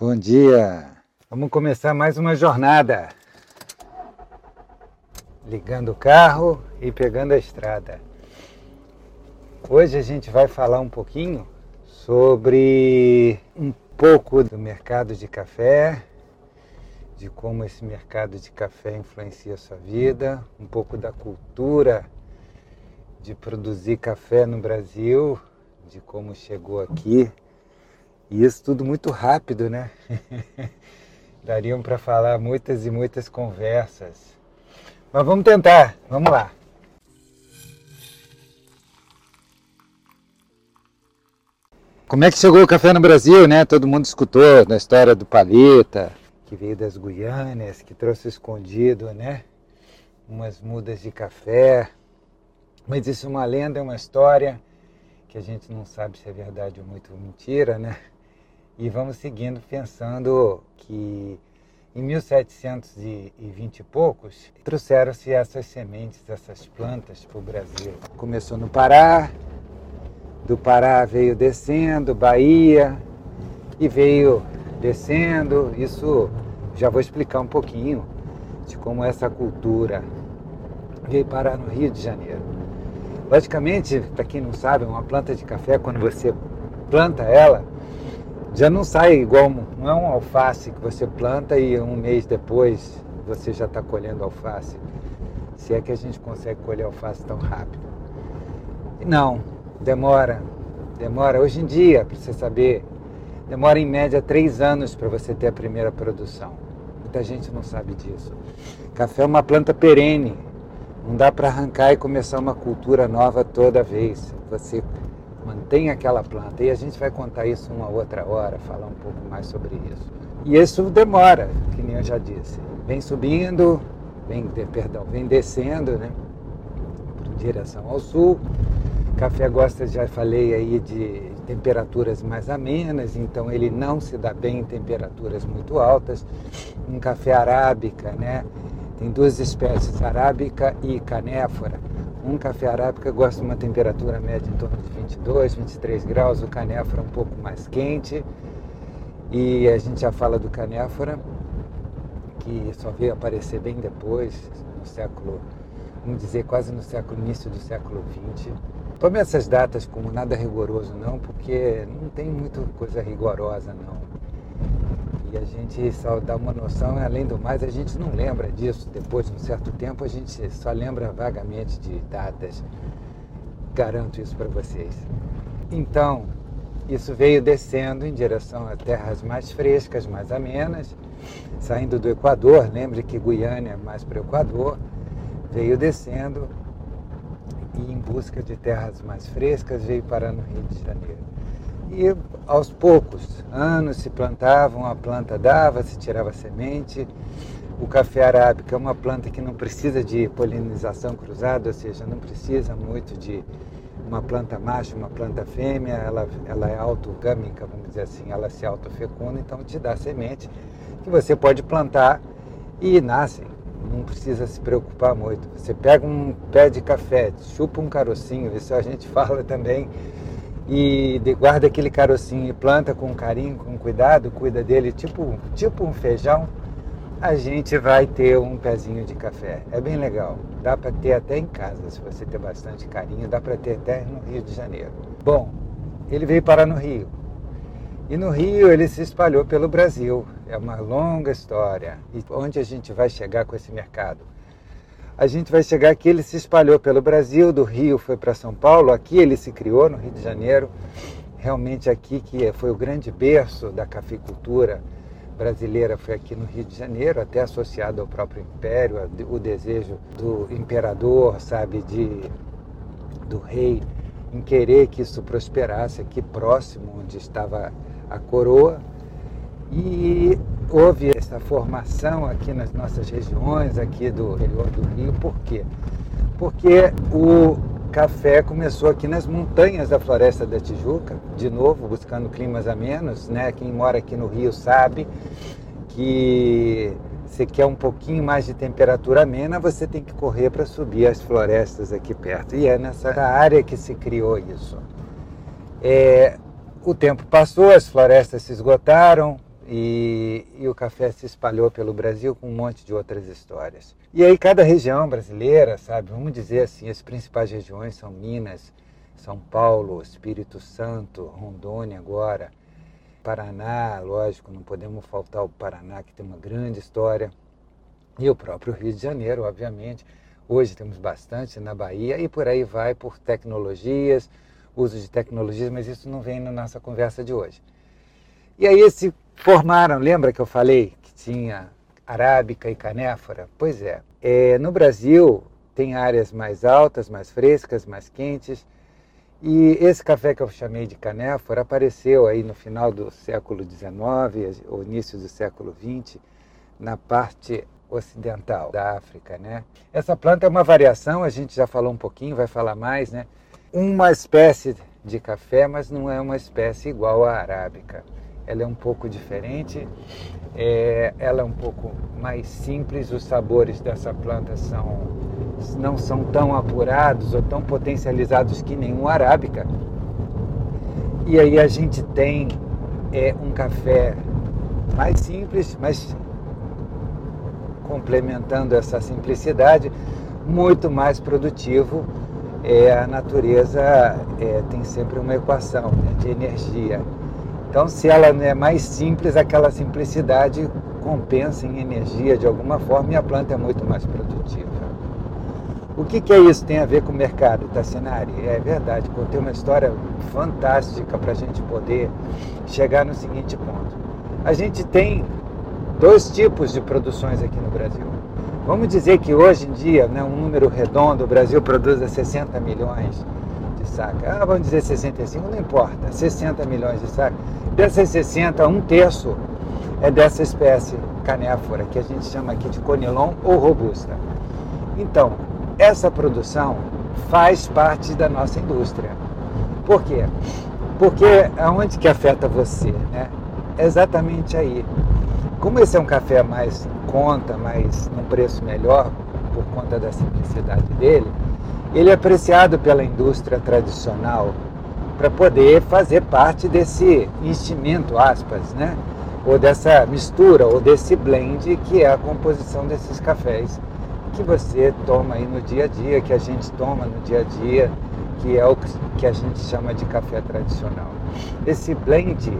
Bom dia! Vamos começar mais uma jornada. Ligando o carro e pegando a estrada. Hoje a gente vai falar um pouquinho sobre um pouco do mercado de café, de como esse mercado de café influencia a sua vida, um pouco da cultura de produzir café no Brasil, de como chegou aqui e isso tudo muito rápido, né? Dariam para falar muitas e muitas conversas. Mas vamos tentar, vamos lá. Como é que chegou o café no Brasil, né? Todo mundo escutou da história do Palita, que veio das Guianas, que trouxe escondido, né? Umas mudas de café. Mas isso é uma lenda, é uma história que a gente não sabe se é verdade ou muito mentira, né? E vamos seguindo pensando que em 1720 e poucos trouxeram-se essas sementes, essas plantas para o Brasil. Começou no Pará, do Pará veio descendo, Bahia, e veio descendo. Isso já vou explicar um pouquinho de como essa cultura veio parar no Rio de Janeiro. Logicamente, para quem não sabe, uma planta de café, quando você planta ela, já não sai igual, não é um alface que você planta e um mês depois você já está colhendo alface. Se é que a gente consegue colher alface tão rápido. Não, demora, demora. Hoje em dia, para você saber, demora em média três anos para você ter a primeira produção. Muita gente não sabe disso. Café é uma planta perene, não dá para arrancar e começar uma cultura nova toda vez. Você mantém aquela planta. E a gente vai contar isso uma outra hora, falar um pouco mais sobre isso. E isso demora, que nem eu já disse. Vem subindo, vem, perdão, vem descendo, né? Em direção ao sul. Café gosta, já falei aí, de temperaturas mais amenas, então ele não se dá bem em temperaturas muito altas. Um café arábica, né? Tem duas espécies, arábica e canéfora um café arábica gosta de uma temperatura média em torno de 22, 23 graus, o canéfora um pouco mais quente. E a gente já fala do canéfora, que só veio aparecer bem depois, no século, vamos dizer, quase no século início do século 20. Tome essas datas como nada rigoroso não, porque não tem muita coisa rigorosa não. E a gente só dá uma noção, além do mais, a gente não lembra disso. Depois de um certo tempo, a gente só lembra vagamente de datas. Garanto isso para vocês. Então, isso veio descendo em direção a terras mais frescas, mais amenas, saindo do Equador. Lembre que Guiana é mais para o Equador. Veio descendo e em busca de terras mais frescas veio parar no Rio de Janeiro. E aos poucos, anos se plantavam, a planta dava, se tirava semente. O café arábica é uma planta que não precisa de polinização cruzada, ou seja, não precisa muito de uma planta macho, uma planta fêmea, ela, ela é autogâmica, vamos dizer assim, ela se autofecunda, então te dá semente que você pode plantar e nascem. Não precisa se preocupar muito. Você pega um pé de café, chupa um carocinho, isso a gente fala também e guarda aquele carocinho e planta com carinho, com cuidado, cuida dele, tipo, tipo um feijão, a gente vai ter um pezinho de café. É bem legal. Dá para ter até em casa, se você ter bastante carinho, dá para ter até no Rio de Janeiro. Bom, ele veio parar no Rio. E no Rio ele se espalhou pelo Brasil. É uma longa história. E onde a gente vai chegar com esse mercado? A gente vai chegar aqui, ele se espalhou pelo Brasil, do Rio foi para São Paulo, aqui ele se criou no Rio de Janeiro, realmente aqui que foi o grande berço da cafeicultura brasileira foi aqui no Rio de Janeiro, até associado ao próprio império, o desejo do imperador, sabe, de do rei em querer que isso prosperasse aqui próximo onde estava a coroa. E houve essa formação aqui nas nossas regiões, aqui do interior do Rio. Por quê? Porque o café começou aqui nas montanhas da Floresta da Tijuca, de novo buscando climas amenos, né? Quem mora aqui no Rio sabe que você quer um pouquinho mais de temperatura amena, você tem que correr para subir as florestas aqui perto. E é nessa área que se criou isso. É, o tempo passou, as florestas se esgotaram, E, e, o café se espalhou pelo Brasil com um monte de outras histórias. E aí cada região brasileira, sabe, vamos dizer assim, as principais regiões são Minas, São Paulo, Espírito Santo, Rondônia agora, Paraná, lógico, não podemos faltar o Paraná que tem uma grande história, e o próprio Rio de Janeiro, obviamente. Hoje temos bastante na Bahia e por aí vai por tecnologias, uso de tecnologias, mas isso não vem na nossa conversa de hoje. E aí se formaram, lembra que eu falei que tinha arábica e canéfora? Pois é, é no Brasil tem áreas mais altas, mais frescas, mais quentes, e esse café que eu chamei de canéfora apareceu aí no final do século XIX, ou início do século XX, na parte ocidental da África, né? Essa planta é uma variação, a gente já falou um pouquinho, vai falar mais, né? Uma espécie de café, mas não é uma espécie igual à arábica. Ela é um pouco diferente, é, ela é um pouco mais simples, os sabores dessa planta são não são tão apurados ou tão potencializados que nenhum arábica. E aí a gente tem é, um café mais simples, mas complementando essa simplicidade, muito mais produtivo. É, a natureza é, tem sempre uma equação né, de energia. Então, se ela é mais simples, aquela simplicidade compensa em energia de alguma forma e a planta é muito mais produtiva. O que, que é isso? Tem a ver com o mercado, Tassinari? É verdade, contei uma história fantástica para a gente poder chegar no seguinte ponto. A gente tem dois tipos de produções aqui no Brasil. Vamos dizer que hoje em dia, né, um número redondo, o Brasil produz 60 milhões de sacas. Ah, vamos dizer 65, não importa, 60 milhões de sacas. Dessas 60, um terço é dessa espécie canéfora, que a gente chama aqui de conilon ou robusta. Então, essa produção faz parte da nossa indústria. Por quê? Porque aonde que afeta você? Né? exatamente aí. Como esse é um café mais conta, mais num preço melhor, por conta da simplicidade dele, ele é apreciado pela indústria tradicional para poder fazer parte desse enchimento, aspas, né? ou dessa mistura, ou desse blend que é a composição desses cafés que você toma aí no dia a dia, que a gente toma no dia a dia, que é o que a gente chama de café tradicional. Esse blend de,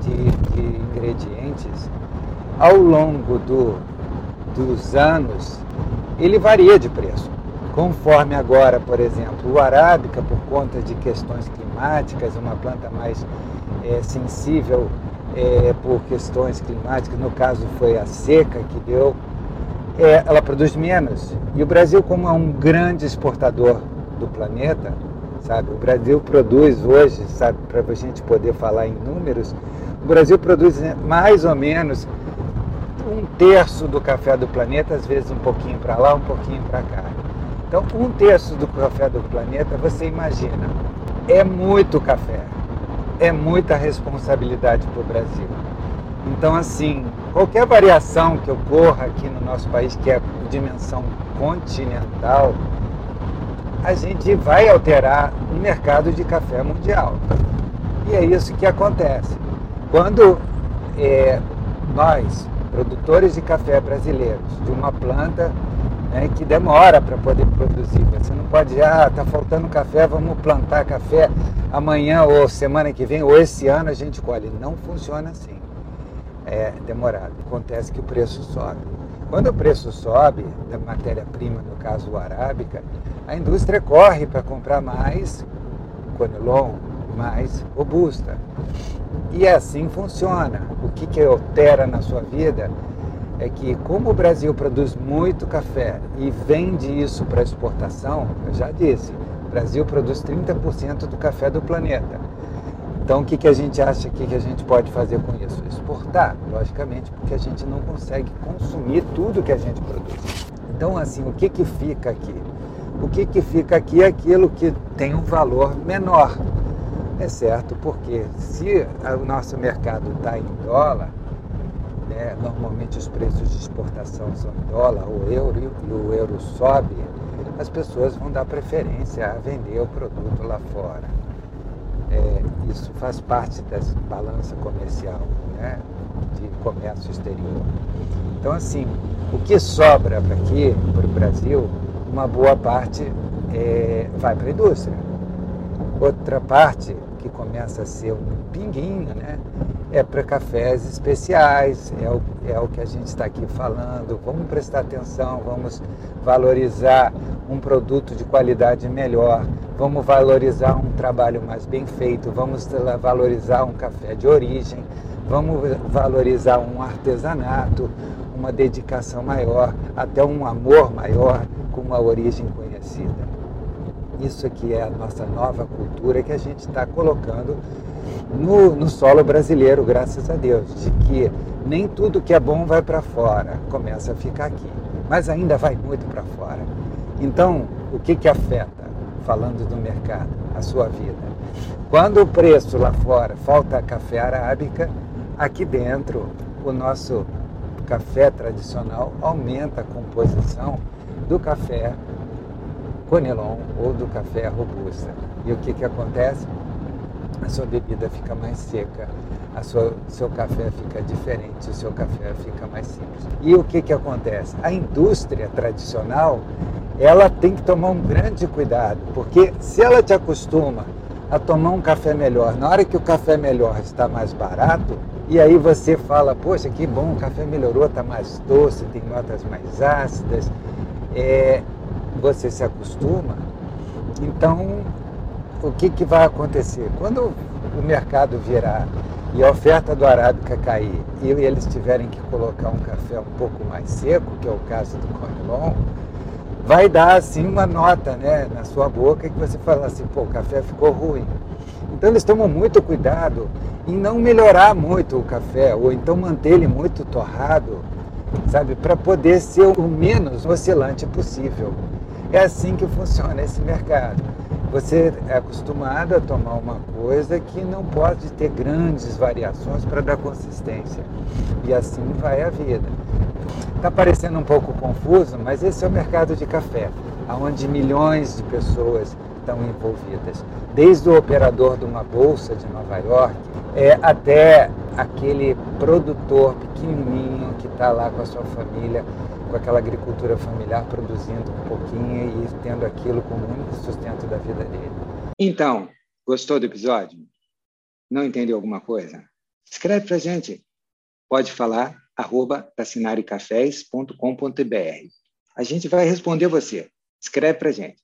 de ingredientes, ao longo do, dos anos, ele varia de preço. Conforme agora, por exemplo, o arábica, por conta de questões climáticas, uma planta mais é, sensível é, por questões climáticas, no caso foi a seca que deu, é, ela produz menos. E o Brasil, como é um grande exportador do planeta, sabe? O Brasil produz hoje, sabe, para a gente poder falar em números, o Brasil produz mais ou menos um terço do café do planeta, às vezes um pouquinho para lá, um pouquinho para cá. Então, um terço do café do planeta, você imagina, é muito café, é muita responsabilidade para o Brasil. Então, assim, qualquer variação que ocorra aqui no nosso país, que é dimensão continental, a gente vai alterar o mercado de café mundial. E é isso que acontece. Quando é, nós, produtores de café brasileiros, de uma planta né, que demora para poder produzir, você não pode, ah, está faltando café, vamos plantar café amanhã ou semana que vem ou esse ano a gente colhe. Não funciona assim. É demorado. Acontece que o preço sobe. Quando o preço sobe da matéria-prima, no caso arábica, a indústria corre para comprar mais conilon, mais robusta. E assim funciona. O que, que altera na sua vida é que, como o Brasil produz muito café e vende isso para exportação, eu já disse, o Brasil produz 30% do café do planeta. Então, o que, que a gente acha que, que a gente pode fazer com isso? Exportar, logicamente, porque a gente não consegue consumir tudo que a gente produz. Então, assim, o que, que fica aqui? O que, que fica aqui é aquilo que tem um valor menor é certo, porque se o nosso mercado está em dólar, né, normalmente os preços de exportação são em dólar ou euro e o euro sobe, as pessoas vão dar preferência a vender o produto lá fora. É, isso faz parte dessa balança comercial. Né? comércio exterior. Então, assim, o que sobra para aqui, para o Brasil, uma boa parte é, vai para a indústria. Outra parte, que começa a ser um pinguinho, né? É para cafés especiais, é o, é o que a gente está aqui falando. Vamos prestar atenção, vamos valorizar um produto de qualidade melhor, vamos valorizar um trabalho mais bem feito, vamos valorizar um café de origem, vamos valorizar um artesanato, uma dedicação maior, até um amor maior com uma origem conhecida. Isso aqui é a nossa nova cultura que a gente está colocando no, no solo brasileiro, graças a Deus, de que nem tudo que é bom vai para fora, começa a ficar aqui, mas ainda vai muito para fora. Então, o que, que afeta, falando do mercado, a sua vida? Quando o preço lá fora falta café arábica, aqui dentro o nosso café tradicional aumenta a composição do café conilon ou do café robusta. E o que, que acontece? A sua bebida fica mais seca, a sua, seu café fica diferente, o seu café fica mais simples. E o que, que acontece? A indústria tradicional, ela tem que tomar um grande cuidado, porque se ela te acostuma a tomar um café melhor, na hora que o café melhor está mais barato, e aí você fala, poxa, que bom, o café melhorou, está mais doce, tem notas mais ácidas, é, você se acostuma, então o que, que vai acontecer? Quando o mercado virar e a oferta do Arábica cair e eles tiverem que colocar um café um pouco mais seco, que é o caso do Conilon, vai dar assim uma nota né, na sua boca que você fala assim, pô, o café ficou ruim. Então eles tomam muito cuidado em não melhorar muito o café, ou então manter ele muito torrado, sabe, para poder ser o menos oscilante possível. É assim que funciona esse mercado você é acostumado a tomar uma coisa que não pode ter grandes variações para dar consistência. E assim vai a vida. Está parecendo um pouco confuso, mas esse é o mercado de café, onde milhões de pessoas estão envolvidas. Desde o operador de uma bolsa de Nova York é, até aquele produtor pequenininho que está lá com a sua família com aquela agricultura familiar produzindo um pouquinho e tendo aquilo como único sustento da vida dele. Então, gostou do episódio? Não entendeu alguma coisa? Escreve para gente. Pode falar arroba tassinaricafés.com.br. A gente vai responder você. Escreve para gente.